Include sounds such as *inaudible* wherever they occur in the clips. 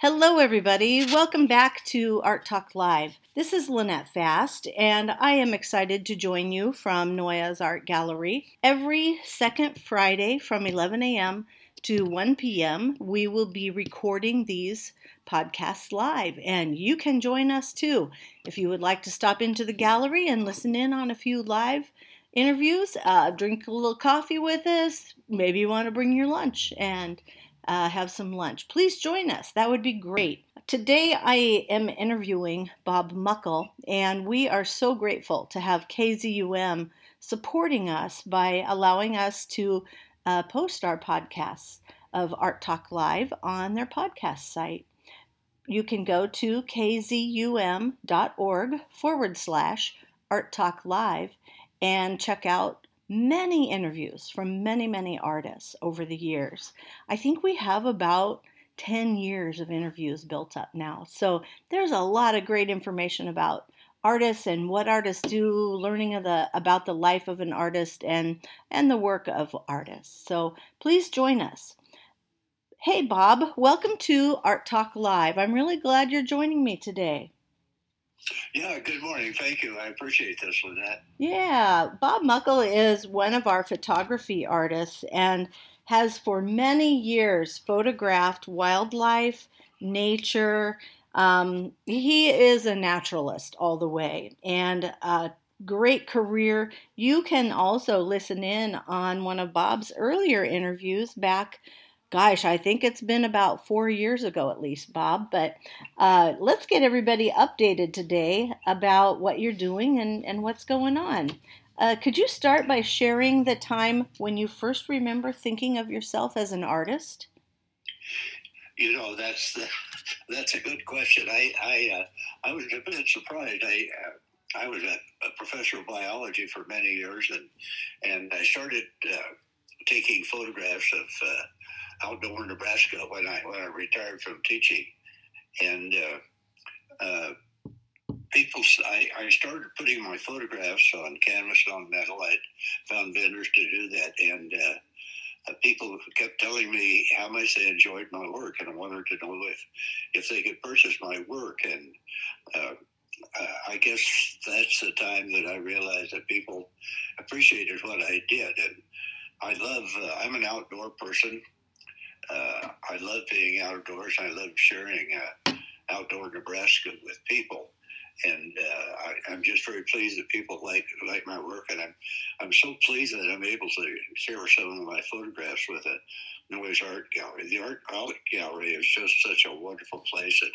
Hello, everybody. Welcome back to Art Talk Live. This is Lynette Fast, and I am excited to join you from Noyes Art Gallery. Every second Friday from 11 a.m. to 1 p.m., we will be recording these podcasts live, and you can join us too. If you would like to stop into the gallery and listen in on a few live interviews, uh, drink a little coffee with us, maybe you want to bring your lunch and uh, have some lunch. Please join us. That would be great. Today I am interviewing Bob Muckel, and we are so grateful to have KZUM supporting us by allowing us to uh, post our podcasts of Art Talk Live on their podcast site. You can go to kzum.org forward slash Art Talk Live and check out many interviews from many, many artists over the years. I think we have about 10 years of interviews built up now. So there's a lot of great information about artists and what artists do, learning of the about the life of an artist and and the work of artists. So please join us. Hey Bob, welcome to Art Talk Live. I'm really glad you're joining me today. Yeah, good morning. Thank you. I appreciate this, Lynette. Yeah, Bob Muckel is one of our photography artists and has for many years photographed wildlife, nature. Um, he is a naturalist all the way and a great career. You can also listen in on one of Bob's earlier interviews back gosh, I think it's been about four years ago at least, Bob. But uh, let's get everybody updated today about what you're doing and, and what's going on. Uh, could you start by sharing the time when you first remember thinking of yourself as an artist? You know, that's the, that's a good question. I I, uh, I was a bit surprised. I uh, I was a, a, professor of biology for many years, and and I started uh, taking photographs of uh, outdoor Nebraska when I when I retired from teaching, and uh, uh, people I, I started putting my photographs on canvas on metal. I found vendors to do that, and uh, people kept telling me how much they enjoyed my work, and I wanted to know if if they could purchase my work. And uh, I guess that's the time that I realized that people appreciated what I did, and I love. Uh, I'm an outdoor person uh, I love being outdoors. I love sharing uh, outdoor Nebraska with people, and uh, I, am just very pleased that people like like my work, and I'm I'm so pleased that I'm able to share some of my photographs with the Noyes Art Gallery. The Art, Art Gallery is just such a wonderful place and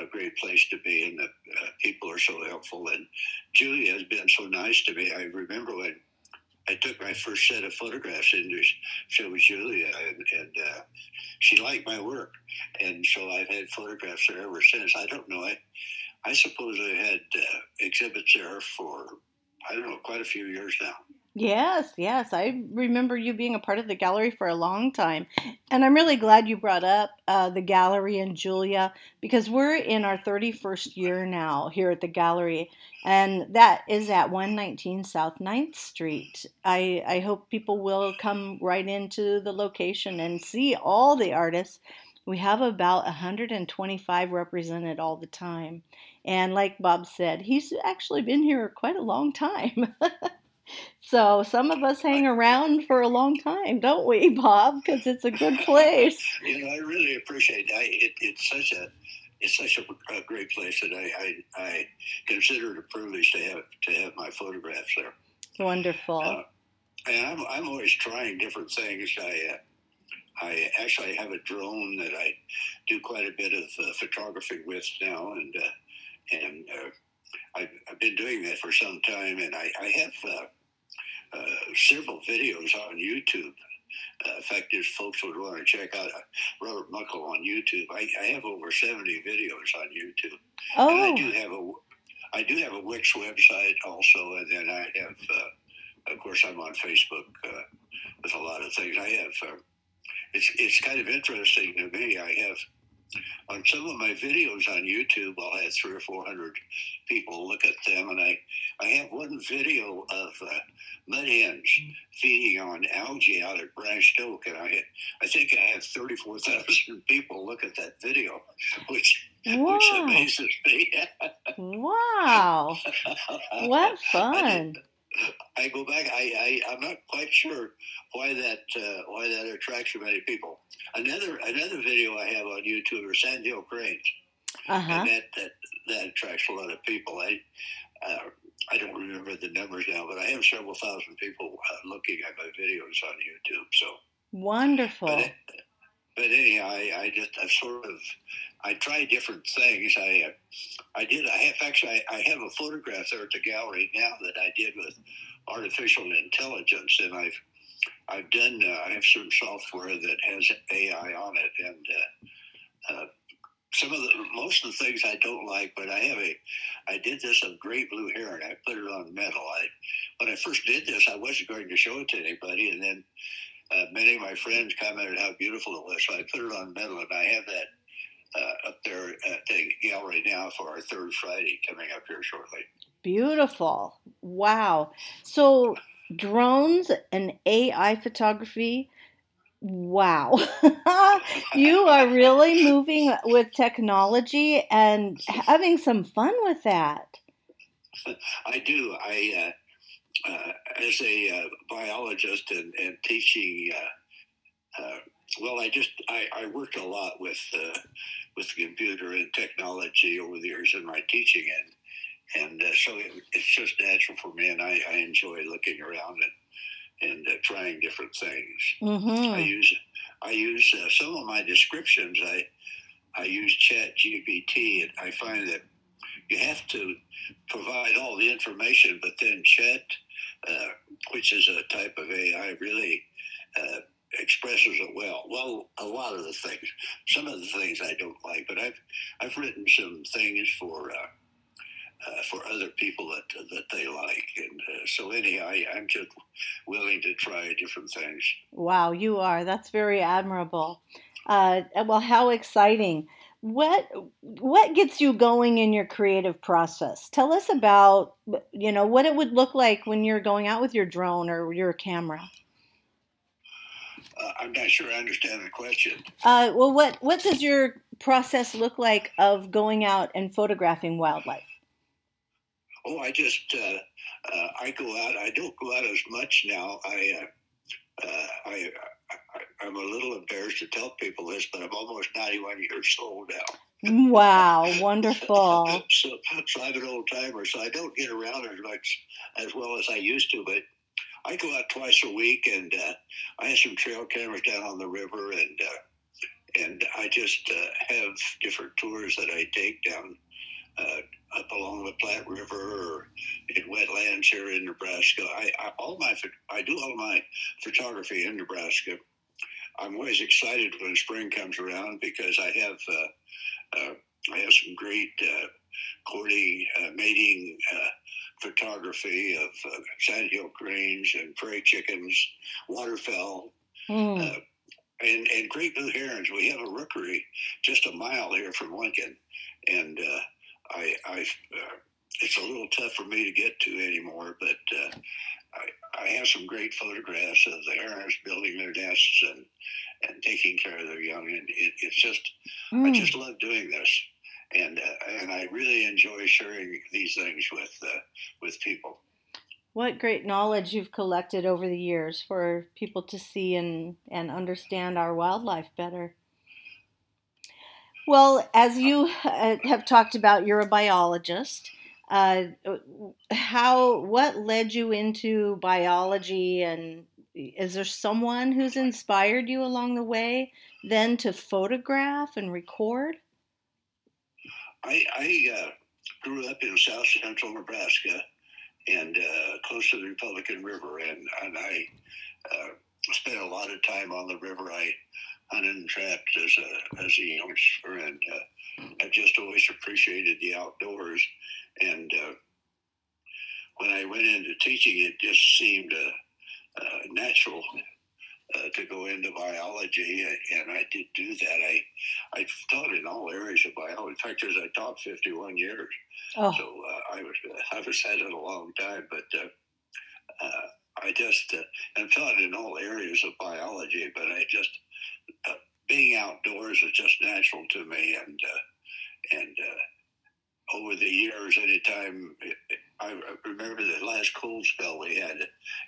a, a great place to be, and the uh, people are so helpful. And Julie has been so nice to me. I remember when I took my first set of photographs in to show Julia, and, and uh, she liked my work, and so I've had photographs there ever since. I don't know. I, I suppose I had uh, exhibits there for I don't know quite a few years now. Yes, yes. I remember you being a part of the gallery for a long time. And I'm really glad you brought up uh, the gallery and Julia because we're in our 31st year now here at the gallery. And that is at 119 South 9th Street. I, I hope people will come right into the location and see all the artists. We have about 125 represented all the time. And like Bob said, he's actually been here quite a long time. *laughs* So some of us hang around for a long time, don't we, Bob? Because it's a good *laughs* place. you know, I really appreciate it. I, it. It's such a it's such a, a great place that I, I, I consider it a privilege to have to have my photographs there. Wonderful. Uh, and I'm I'm always trying different things. I uh, I actually have a drone that I do quite a bit of uh, photography with now, and uh, and uh, I've, I've, been doing that for some time, and I, I have uh, uh, several videos on YouTube. Uh, in fact, if folks would want to check out uh, Robert Muckel on YouTube, I, I, have over 70 videos on YouTube. Oh. And I do have a I do have a Wix website also, and then I have, uh, of course, I'm on Facebook uh, with a lot of things. I have. Uh, it's it's kind of interesting to me. I have on some of my videos on YouTube, I'll have three or four hundred people look at them, and I I have one video of uh, mud hens feeding on algae out at Branched Oak, and I I think I have thirty four thousand *laughs* people look at that video, which wow. which amazes me. *laughs* wow, what fun! I go back. I, I I'm not quite sure why that uh, why that attracts so many people. Another another video I have on YouTube are sandhill cranes, Uh-huh. and that, that that attracts a lot of people. I uh, I don't remember the numbers now, but I have several thousand people uh, looking at my videos on YouTube. So, Wonderful. but, but anyhow, I, I just I sort of I try different things. I I did. I have actually I, I have a photograph there at the gallery now that I did with artificial intelligence, and I've I've done. Uh, I have some software that has AI on it, and uh, uh, some of the most of the things I don't like. But I have a. I did this of great blue heron. I put it on metal. I when I first did this, I wasn't going to show it to anybody, and then. Uh, many of my friends commented how beautiful it was, so I put it on metal, and I have that uh, up there at the gallery now for our third Friday coming up here shortly. Beautiful. Wow. So drones and AI photography. Wow. *laughs* you are really *laughs* moving with technology and having some fun with that. I do. I, uh, as a uh, biologist and, and teaching, uh, uh, well, I just I, I worked a lot with uh, with the computer and technology over the years in my teaching, and and uh, so it, it's just natural for me, and I, I enjoy looking around and and uh, trying different things. I Mm-hmm. use I use uh, some of my descriptions. I I use Chat GPT, and I find that you have to provide all the information, but then Chat, uh, which is a type of AI, really uh, expresses it well. Well, a lot of the things. Some of the things I don't like, but I've I've written some things for. Uh, uh, for other people that that they like, and uh, so anyhow, I, I'm just willing to try different things. Wow, you are. That's very admirable. Uh, well, how exciting. What what gets you going in your creative process? Tell us about you know what it would look like when you're going out with your drone or your camera. Uh, I'm not sure I understand the question. Uh, well, what what does your process look like of going out and photographing wildlife? Oh, I just uh, uh, I go out. I don't go out as much now. I uh, uh, I, I I'm a little embarrassed to tell people this, but I'm almost 91 years old now. Wow, *laughs* wonderful. so, so I'm an old timer, so I don't get around as much as well as I used to. But I go out twice a week, and uh, I have some trail cameras down on the river, and uh, and I just uh, have different tours that I take down uh, up along the Platte River or in wetlands here in Nebraska. I, I all my I do all my photography in Nebraska. I'm always excited when spring comes around because I have uh, uh, I have some great uh, courting, uh, mating uh, photography of uh, sandhill cranes and prairie chickens, waterfowl, uh, and and great blue herons. We have a rookery just a mile here from Lincoln, and uh, I, I uh, it's a little tough for me to get to anymore, but uh, I, I have some great photographs of the herons building their nests and and taking care of their young, and it, it's just I Hmm. just love doing this, and uh, and I really enjoy sharing these things with uh, with people. What great knowledge you've collected over the years for people to see and, and understand our wildlife better. Well, as you uh, have talked about, you're a biologist. Uh, how what led you into biology, and is there someone who's inspired you along the way then to photograph and record? I, I uh, grew up in south central Nebraska and uh, close to the Republican River, and, and I uh, spent a lot of time on the river. I hunted and trapped as a as a youngster, and uh, I just always appreciated the outdoors. And uh, when I went into teaching, it just seemed uh, uh, natural uh, to go into biology, and I did do that. I I taught in all areas of biology. In fact, as I taught 51 years, oh. so uh, I was I was at it a long time. But uh, uh I just uh, and taught in all areas of biology. But I just uh, being outdoors is just natural to me, and and over the years, anytime I remember the last cold spell we had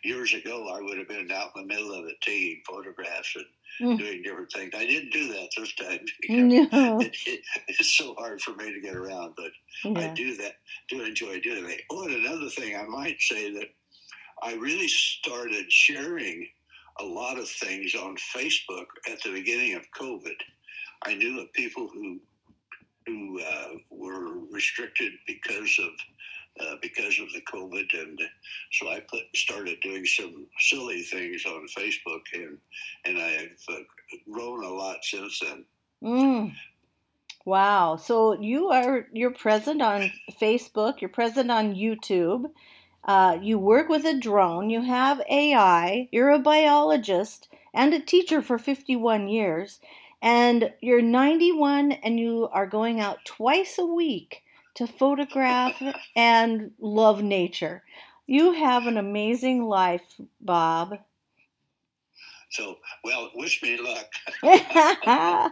years ago, I would have been out in the middle of it taking photographs and mm. doing different things. I didn't do that this time. *laughs* No. *laughs* It, it, it's so hard for me to get around, but yeah. I do that, do enjoy doing it. Oh, and another thing I might say that I really started sharing a lot of things on Facebook at the beginning of COVID. I knew of people who who uh, were restricted because of uh, because of the COVID, and so I put, started doing some silly things on Facebook, and and I've uh, grown a lot since then. Mm. Wow! So you are you're present on Facebook. You're present on YouTube. Uh, you work with a drone. You have AI. You're a biologist and a teacher for 51 years and you're 91 and you are going out twice a week to photograph and love nature. You have an amazing life, Bob. So, well, wish me luck. *laughs* *laughs* there,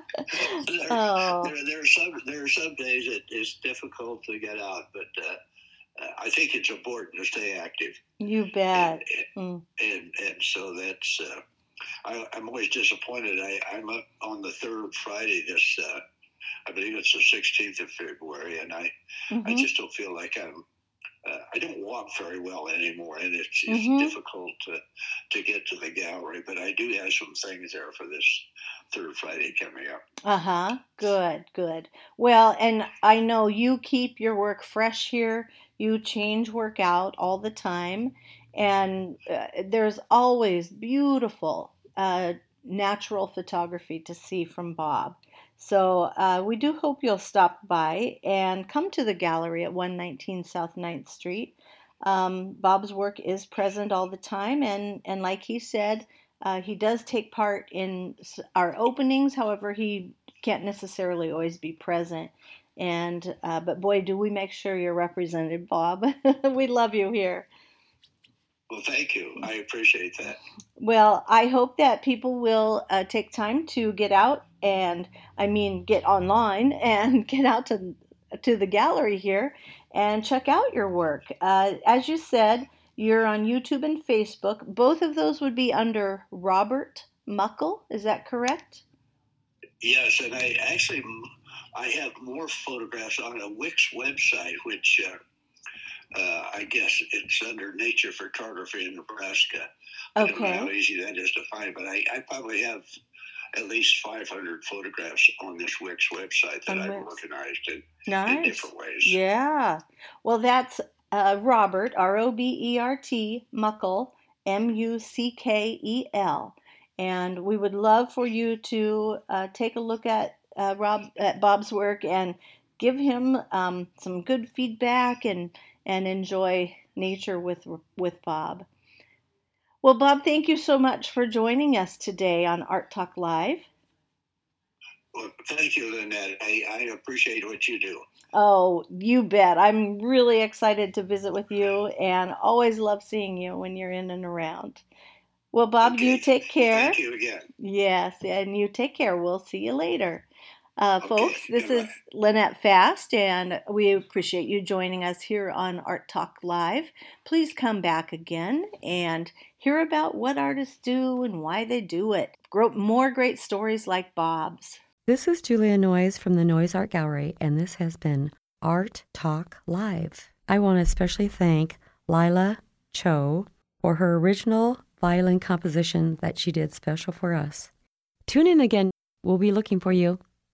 oh. there, there, are some there are some days it is difficult to get out, but uh, I think it's important to stay active. You bet. And, and, mm. and, and so that's uh, I, am always disappointed. I, am up on the third Friday this, uh, I believe it's the 16th of February, and I, mm-hmm. I just don't feel like I'm. Uh, I don't walk very well anymore, and it's, it's mm-hmm. difficult to to get to the gallery. But I do have some things there for this third Friday coming up. Uh huh. Good, good. Well, and I know you keep your work fresh here. You change workout all the time, and uh, there's always beautiful uh, natural photography to see from Bob. So uh, we do hope you'll stop by and come to the gallery at 119 South 9th Street. Um, Bob's work is present all the time, and, and like he said, uh, he does take part in our openings. However, he can't necessarily always be present. And uh, but boy, do we make sure you're represented, Bob. *laughs* we love you here. Well, thank you. I appreciate that. Well, I hope that people will uh, take time to get out and, I mean, get online *laughs* and get out to to the gallery here and check out your work. Uh, as you said, you're on YouTube and Facebook. Both of those would be under Robert Muckel. Is that correct? Yes, and I actually I have more photographs on a Wix website, which. Uh, uh, I guess it's under Nature Photography in Nebraska. Okay. I don't know how easy that is to find, but I, I probably have at least 500 photographs on this Wix website that I've organized in, nice. in different ways. Yeah. Well, that's uh, Robert, R O B E R T, Muckel, M U C K E L. And we would love for you to uh, take a look at uh, Rob at Bob's work and give him um, some good feedback and and enjoy nature with with Bob. Well, Bob, thank you so much for joining us today on Art Talk Live. Well, thank you, Lynette. I, I appreciate what you do. Oh, you bet. I'm really excited to visit with you and always love seeing you when you're in and around. Well, Bob, okay. you take care. Thank you again. Yes, and you take care. We'll see you later. Uh, okay, folks, this is Lynette Fast, and we appreciate you joining us here on Art Talk Live. Please come back again and hear about what artists do and why they do it. Grow more great stories like Bob's. This is Julia Noyes from the Noyes Art Gallery, and this has been Art Talk Live. I want to especially thank Lila Cho for her original violin composition that she did special for us. Tune in again. We'll be looking for you.